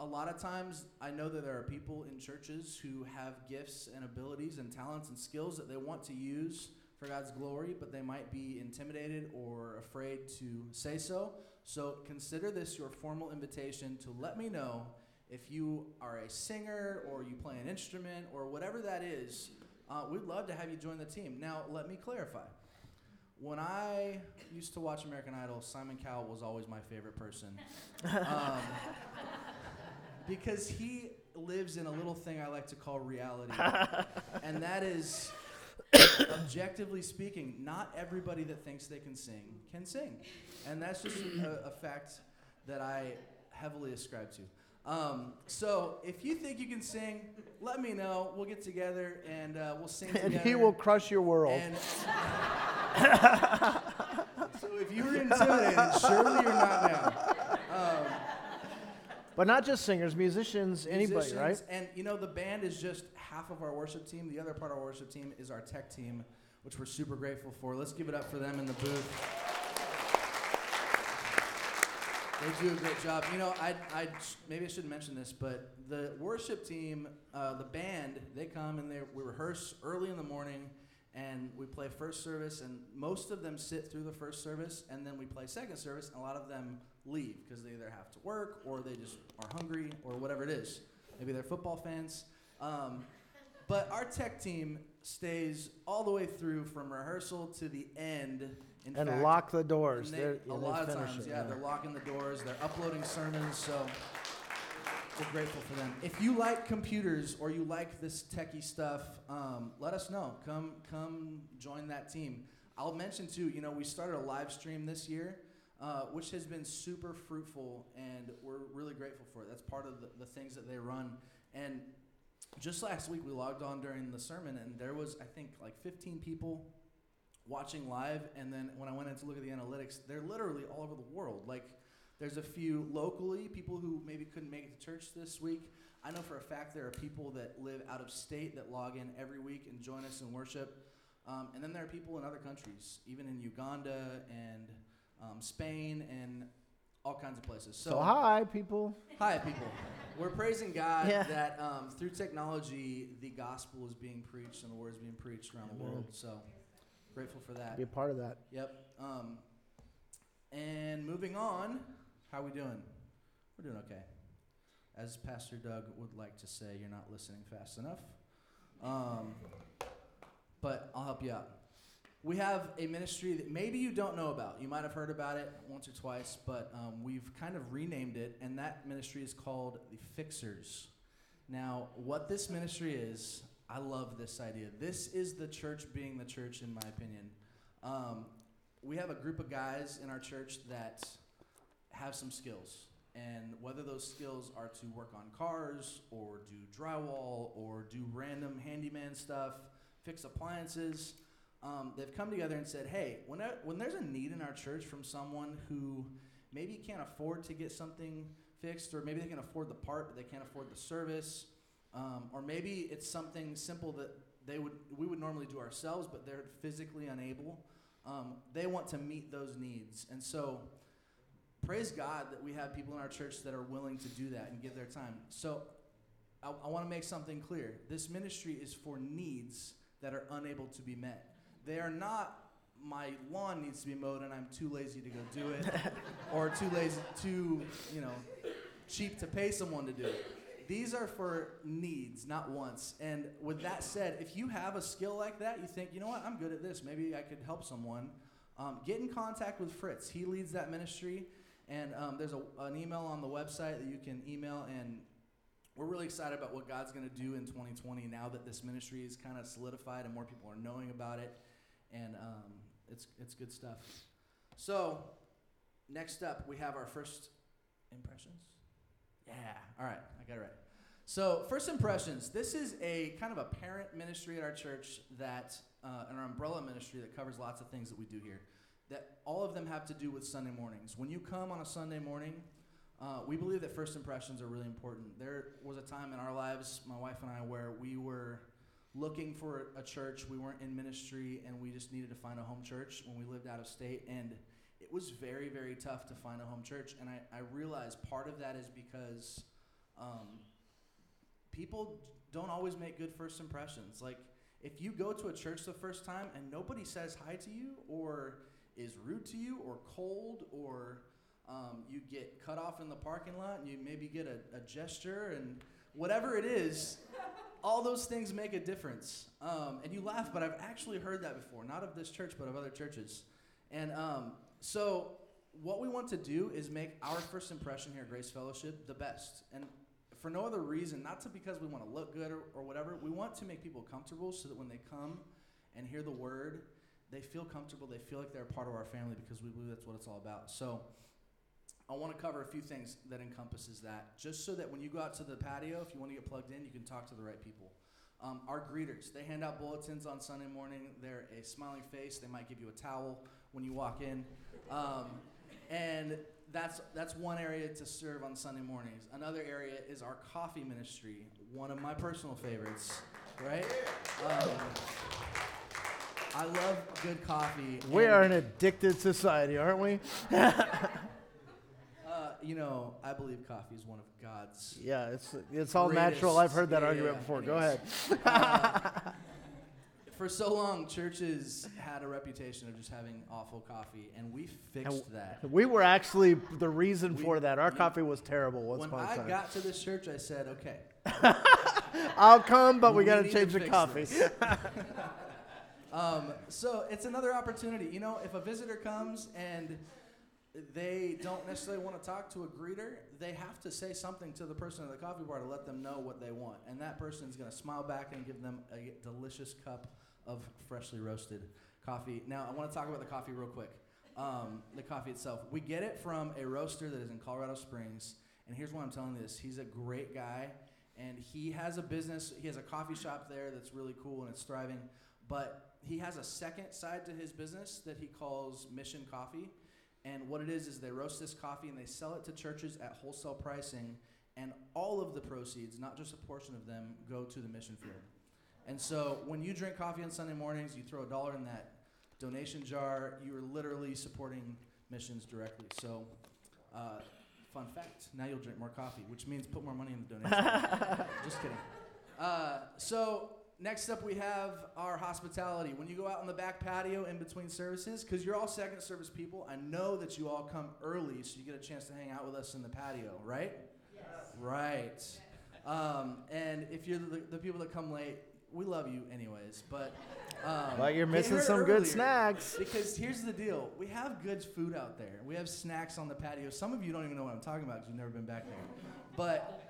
a lot of times I know that there are people in churches who have gifts and abilities and talents and skills that they want to use for God's glory, but they might be intimidated or afraid to say so. So consider this your formal invitation to let me know if you are a singer or you play an instrument or whatever that is. Uh, we'd love to have you join the team. Now, let me clarify. When I used to watch American Idol, Simon Cowell was always my favorite person. Um, because he lives in a little thing I like to call reality. and that is, objectively speaking, not everybody that thinks they can sing can sing. And that's just a, a fact that I heavily ascribe to. Um, so if you think you can sing, let me know. We'll get together and uh, we'll sing together. And he will crush your world. And so if you were intimidated, surely you're not now. Um, but not just singers, musicians, anybody, right? And you know, the band is just half of our worship team. The other part of our worship team is our tech team, which we're super grateful for. Let's give it up for them in the booth. They do a great job. You know, I, I maybe I shouldn't mention this, but the worship team, uh, the band, they come and they we rehearse early in the morning, and we play first service, and most of them sit through the first service, and then we play second service, and a lot of them leave because they either have to work or they just are hungry or whatever it is. Maybe they're football fans. Um, but our tech team stays all the way through from rehearsal to the end. In and fact, lock the doors. they- They're- a lot of times, it, yeah, they're locking the doors. They're uploading sermons, so we're grateful for them. If you like computers or you like this techie stuff, um, let us know. Come, come join that team. I'll mention too. You know, we started a live stream this year, uh, which has been super fruitful, and we're really grateful for it. That's part of the, the things that they run. And just last week, we logged on during the sermon, and there was, I think, like 15 people watching live. And then when I went in to look at the analytics, they're literally all over the world. Like, there's a few locally, people who maybe couldn't make it to church this week. I know for a fact there are people that live out of state that log in every week and join us in worship. Um, and then there are people in other countries, even in Uganda and um, Spain and all kinds of places. So, hi, people. Hi, people. We're praising God Yeah. that um, through technology, the gospel is being preached and the word is being preached around the world. So grateful for that. Be a part of that. Yep. Um, and moving on, how we doing? We're doing okay. As Pastor Doug would like to say, you're not listening fast enough. Um, but I'll help you out. We have a ministry that maybe you don't know about. You might have heard about it once or twice, but um, we've kind of renamed it, and that ministry is called the Fixers. Now, what this ministry is, I love this idea. This is the church being the church, in my opinion. Um, we have a group of guys in our church that have some skills. And whether those skills are to work on cars or do drywall or do random handyman stuff, fix appliances, um, they've come together and said, hey, when, there, when there's a need in our church from someone who maybe can't afford to get something fixed, or maybe they can afford the part but they can't afford the service, um, or maybe it's something simple that they would we would normally do ourselves, but they're physically unable. Um, they want to meet those needs, and so praise God that we have people in our church that are willing to do that and give their time. So I, I want to make something clear. This ministry is for needs that are unable to be met. They are not my lawn needs to be mowed and I'm too lazy to go do it, or too lazy, too you know, cheap to pay someone to do it. These are for needs, not wants. And with that said, if you have a skill like that, you think, you know what, I'm good at this. Maybe I could help someone. Um, get in contact with Fritz. He leads that ministry, and um, there's a, an email on the website that you can email. And we're really excited about what God's going to do in 2020 now that this ministry is kind of solidified and more people are knowing about it. And um, it's it's good stuff. So next up, we have our first impressions. Yeah. All right. I got it right. So, first impressions. This is a kind of a parent ministry at our church that, uh, an umbrella ministry that covers lots of things that we do here. That all of them have to do with Sunday mornings. When you come on a Sunday morning, uh, we believe that first impressions are really important. There was a time in our lives, my wife and I, where we were looking for a church. We weren't in ministry, and we just needed to find a home church when we lived out of state. And it was very, very tough to find a home church. And I, I realized part of that is because um, people don't always make good first impressions. Like, if you go to a church the first time and nobody says hi to you, or is rude to you, or cold, or um, you get cut off in the parking lot and you maybe get a, a gesture, and whatever it is, all those things make a difference. Um, and you laugh, but I've actually heard that before, not of this church, but of other churches. And um, so, what we want to do is make our first impression here at Grace Fellowship the best. And for no other reason, not to because we want to look good or, or whatever, we want to make people comfortable so that when they come and hear the word, they feel comfortable, they feel like they're a part of our family because we believe that's what it's all about. So, I want to cover a few things that encompasses that, just so that when you go out to the patio, if you want to get plugged in, you can talk to the right people. Um, our greeters, they hand out bulletins on Sunday morning. They're a smiling face. They might give you a towel when you walk in. Um, and that's, that's one area to serve on Sunday mornings. Another area is our coffee ministry, one of my personal favorites, right? Um, I love good coffee. We are an addicted society, aren't we? Uh, you know, I believe coffee is one of God's. Yeah, it's it's all natural. I've heard that Greatest- argument yeah, before. Go ahead. Uh, for so long, churches had a reputation of just having awful coffee, and we fixed that. We were actually the reason We- for that. Our you- coffee was terrible once When upon a I time. got to this church, I said, "Okay, I'll come, but we, We got to change the coffee. Um, so it's another opportunity. You know, if a visitor comes and they don't necessarily want to talk to a greeter, they have to say something to the person at the coffee bar to let them know what they want. And that person's going to smile back and give them a delicious cup of freshly roasted coffee. Now, I want to talk about the coffee real quick. Um, the coffee itself. We get it from a roaster that is in Colorado Springs. And here's why I'm telling this he's a great guy. And he has a business, he has a coffee shop there that's really cool and it's thriving. But he has a second side to his business that he calls Mission Coffee. And what it is is they roast this coffee and they sell it to churches at wholesale pricing, and all of the proceeds, not just a portion of them, go to the mission field. And so when you drink coffee on Sunday mornings, you throw a dollar in that donation jar, you are literally supporting missions directly. So, uh, fun fact now you'll drink more coffee, which means put more money in the donation. just kidding. Uh, so, next up we have our hospitality. When you go out on the back patio in between services, because you're all second service people, I know that you all come early so you get a chance to hang out with us in the patio, right? Yes. Right. Um, and if you're the, the people that come late, we love you anyways. But um, But you're missing here some good snacks. Because here's the deal: we have good food out there. We have snacks on the patio. Some of you don't even know what I'm talking about because you've never been back there. But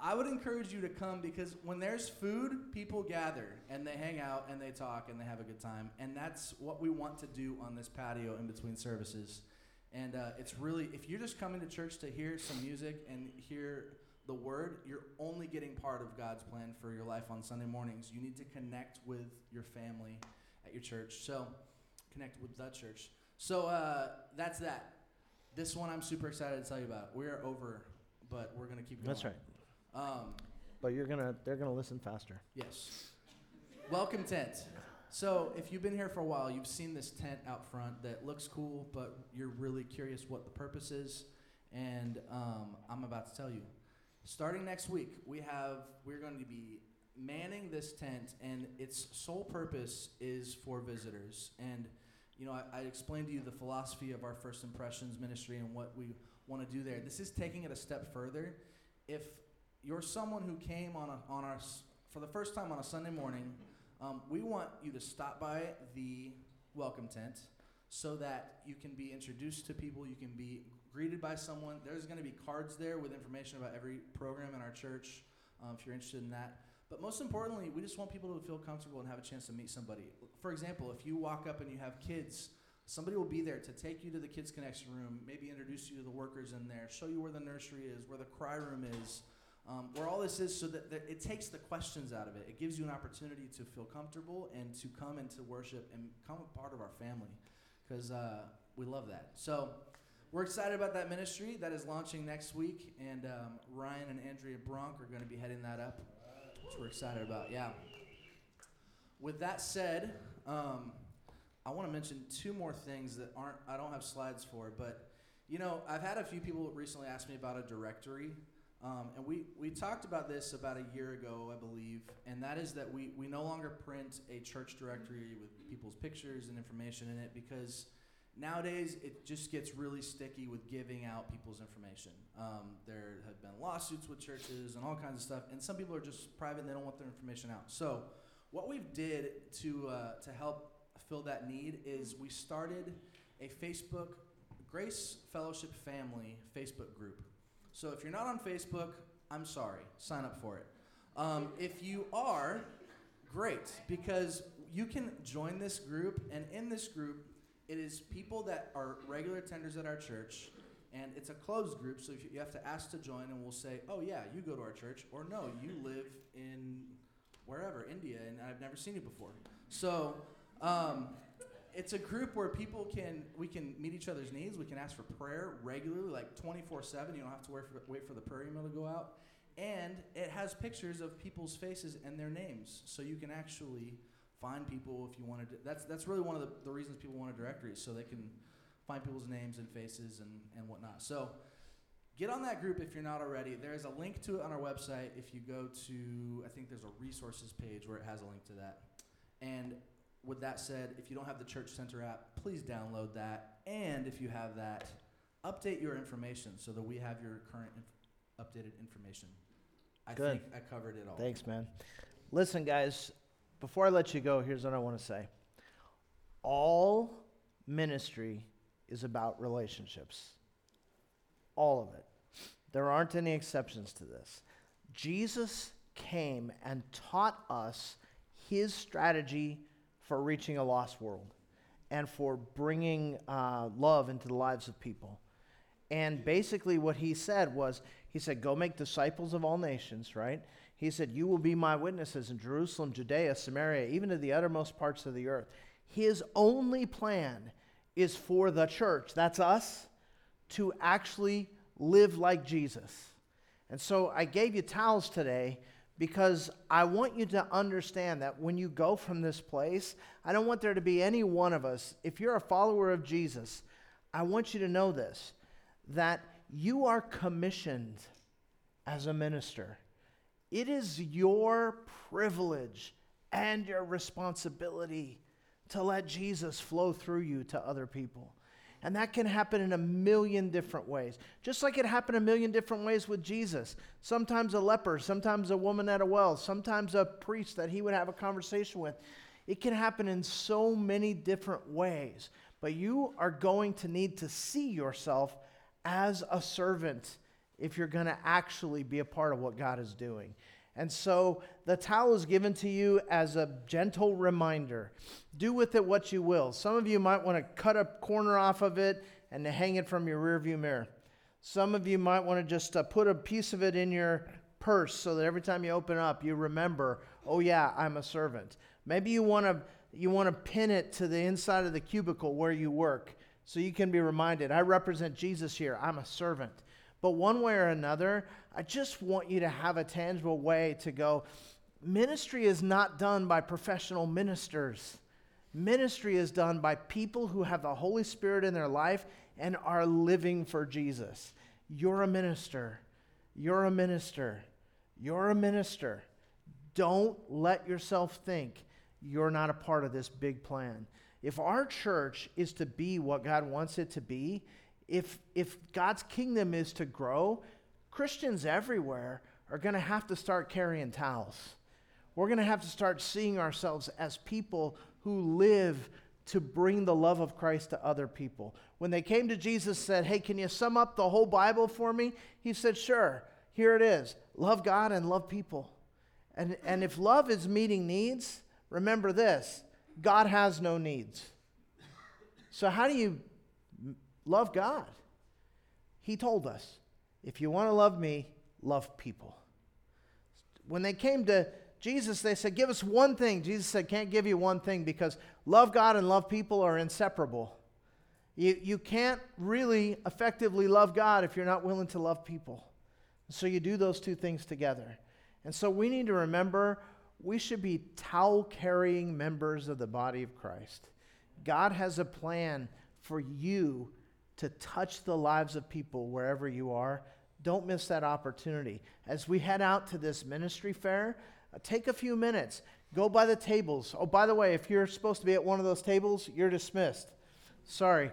I would encourage you to come because when there's food, people gather and they hang out and they talk and they have a good time. And that's what we want to do on this patio in between services. And uh, it's really, if you're just coming to church to hear some music and hear the word, you're only getting part of God's plan for your life on Sunday mornings. You need to connect with your family at your church. So, connect with the church. So, uh, that's that. This one I'm super excited to tell you about. We are over, but we're going to keep going. That's right. Um, But you're gonna, they're gonna listen faster. Yes. Welcome tent. So, if you've been here for a while, you've seen this tent out front that looks cool, but you're really curious what the purpose is. And um, I'm about to tell you. Starting next week, we have we're going to be manning this tent, and its sole purpose is for visitors. And you know, I, I explained to you the philosophy of our First Impressions ministry and what we want to do there. This is taking it a step further. If you're someone who came on a, on our for the first time on a Sunday morning, um, we want you to stop by the welcome tent so that you can be introduced to people, you can be greeted by someone. There's going to be cards there with information about every program in our church um, if you're interested in that. But most importantly, we just want people to feel comfortable and have a chance to meet somebody. For example, if you walk up and you have kids, somebody will be there to take you to the kids connection room, maybe introduce you to the workers in there, show you where the nursery is, where the cry room is, um, where all this is, so that, that it takes the questions out of it. It gives you an opportunity to feel comfortable and to come into worship and become a part of our family, because uh, we love that. So we're excited about that ministry that is launching next week, and um, Ryan and Andrea Bronk are going to be heading that up, which we're excited about. Yeah. With that said, um, I want to mention two more things that aren't I don't have slides for, but you know I've had a few people recently ask me about a directory, um, and we we talked about this about a year ago, I believe, and that is that we we no longer print a church directory with people's pictures and information in it because nowadays it just gets really sticky with giving out people's information. Um, there have been lawsuits with churches and all kinds of stuff, and some people are just private and they don't want their information out. So what we've did to uh, to help fill that need is we started a Facebook Grace Fellowship Family Facebook group. So if you're not on Facebook, I'm sorry, sign up for it. Um, if you are, great, because you can join this group, and in this group, it is people that are regular attenders at our church, and it's a closed group, so you have to ask to join, and we'll say, oh yeah, you go to our church, or no, you live in wherever, India, and I've never seen you before. So um, it's a group where people can we can meet each other's needs. We can ask for prayer regularly, like 24/7. You don't have to wait for, wait for the prayer email to go out. And it has pictures of people's faces and their names, so you can actually find people if you wanted to. That's that's really one of the, the reasons people want a directory, so they can find people's names and faces and, and whatnot. So get on that group if you're not already. There is a link to it on our website. If you go to, I think there's a resources page where it has a link to that. And with that said, if you don't have the Church Center app, please download that. And if you have that, update your information so that we have your current inf- updated information. I Good. think I covered it all. Thanks, man. Listen, guys, before I let you go, here's what I want to say. All ministry is about relationships. All of it. There aren't any exceptions to this. Jesus came and taught us his strategy for reaching a lost world and for bringing uh, love into the lives of people. And basically, what he said was, he said, Go make disciples of all nations, right? He said, You will be my witnesses in Jerusalem, Judea, Samaria, even to the uttermost parts of the earth. His only plan is for the church, that's us, to actually live like Jesus. And so I gave you towels today because I want you to understand that when you go from this place, I don't want there to be any one of us, if you're a follower of Jesus, I want you to know this that you are commissioned as a minister. It is your privilege and your responsibility to let Jesus flow through you to other people. And that can happen in a million different ways. Just like it happened a million different ways with Jesus. Sometimes a leper, sometimes a woman at a well, sometimes a priest that he would have a conversation with. It can happen in so many different ways. But you are going to need to see yourself as a servant if you're going to actually be a part of what God is doing. And so the towel is given to you as a gentle reminder. Do with it what you will. Some of you might want to cut a corner off of it and hang it from your rearview mirror. Some of you might want to just uh, put a piece of it in your purse so that every time you open up, you remember, oh yeah, I'm a servant. Maybe you want to you want to pin it to the inside of the cubicle where you work so you can be reminded, I represent Jesus here. I'm a servant. But one way or another, I just want you to have a tangible way to go. Ministry is not done by professional ministers. Ministry is done by people who have the Holy Spirit in their life and are living for Jesus. You're a minister. You're a minister. You're a minister. Don't let yourself think you're not a part of this big plan. If our church is to be what God wants it to be, if, if God's kingdom is to grow, Christians everywhere are going to have to start carrying towels. We're going to have to start seeing ourselves as people who live to bring the love of Christ to other people. When they came to Jesus said, "Hey, can you sum up the whole Bible for me?" He said, "Sure. Here it is. Love God and love people." And and if love is meeting needs, remember this. God has no needs. So how do you love God? He told us, if you want to love me, love people. When they came to Jesus, they said, Give us one thing. Jesus said, Can't give you one thing because love God and love people are inseparable. You, you can't really effectively love God if you're not willing to love people. So you do those two things together. And so we need to remember we should be towel carrying members of the body of Christ. God has a plan for you to touch the lives of people wherever you are. Don't miss that opportunity. As we head out to this ministry fair, uh, take a few minutes. Go by the tables. Oh, by the way, if you're supposed to be at one of those tables, you're dismissed. Sorry.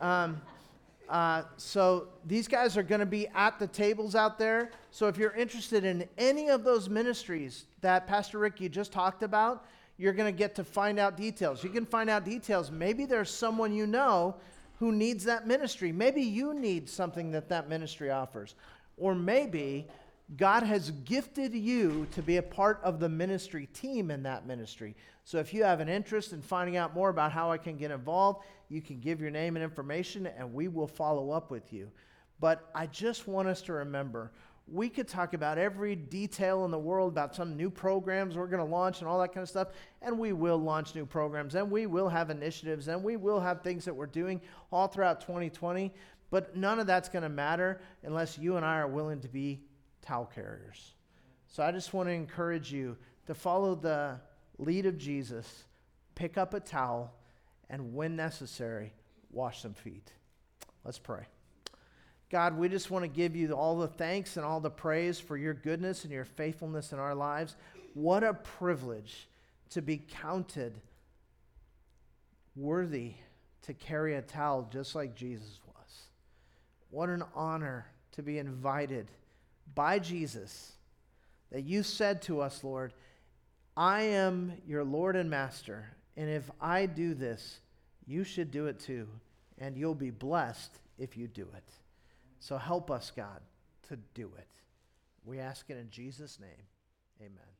Um, uh, so these guys are going to be at the tables out there. So if you're interested in any of those ministries that Pastor Rick you just talked about, you're going to get to find out details. You can find out details. Maybe there's someone you know who needs that ministry. Maybe you need something that that ministry offers. Or maybe God has gifted you to be a part of the ministry team in that ministry. So if you have an interest in finding out more about how I can get involved, you can give your name and information and we will follow up with you. But I just want us to remember we could talk about every detail in the world about some new programs we're going to launch and all that kind of stuff. And we will launch new programs and we will have initiatives and we will have things that we're doing all throughout 2020. But none of that's going to matter unless you and I are willing to be towel carriers. So I just want to encourage you to follow the lead of Jesus, pick up a towel, and when necessary, wash some feet. Let's pray. God, we just want to give you all the thanks and all the praise for your goodness and your faithfulness in our lives. What a privilege to be counted worthy to carry a towel just like Jesus was. What an honor to be invited by Jesus that you said to us, Lord, I am your Lord and Master, and if I do this, you should do it too, and you'll be blessed if you do it. So help us, God, to do it. We ask it in Jesus' name. Amen.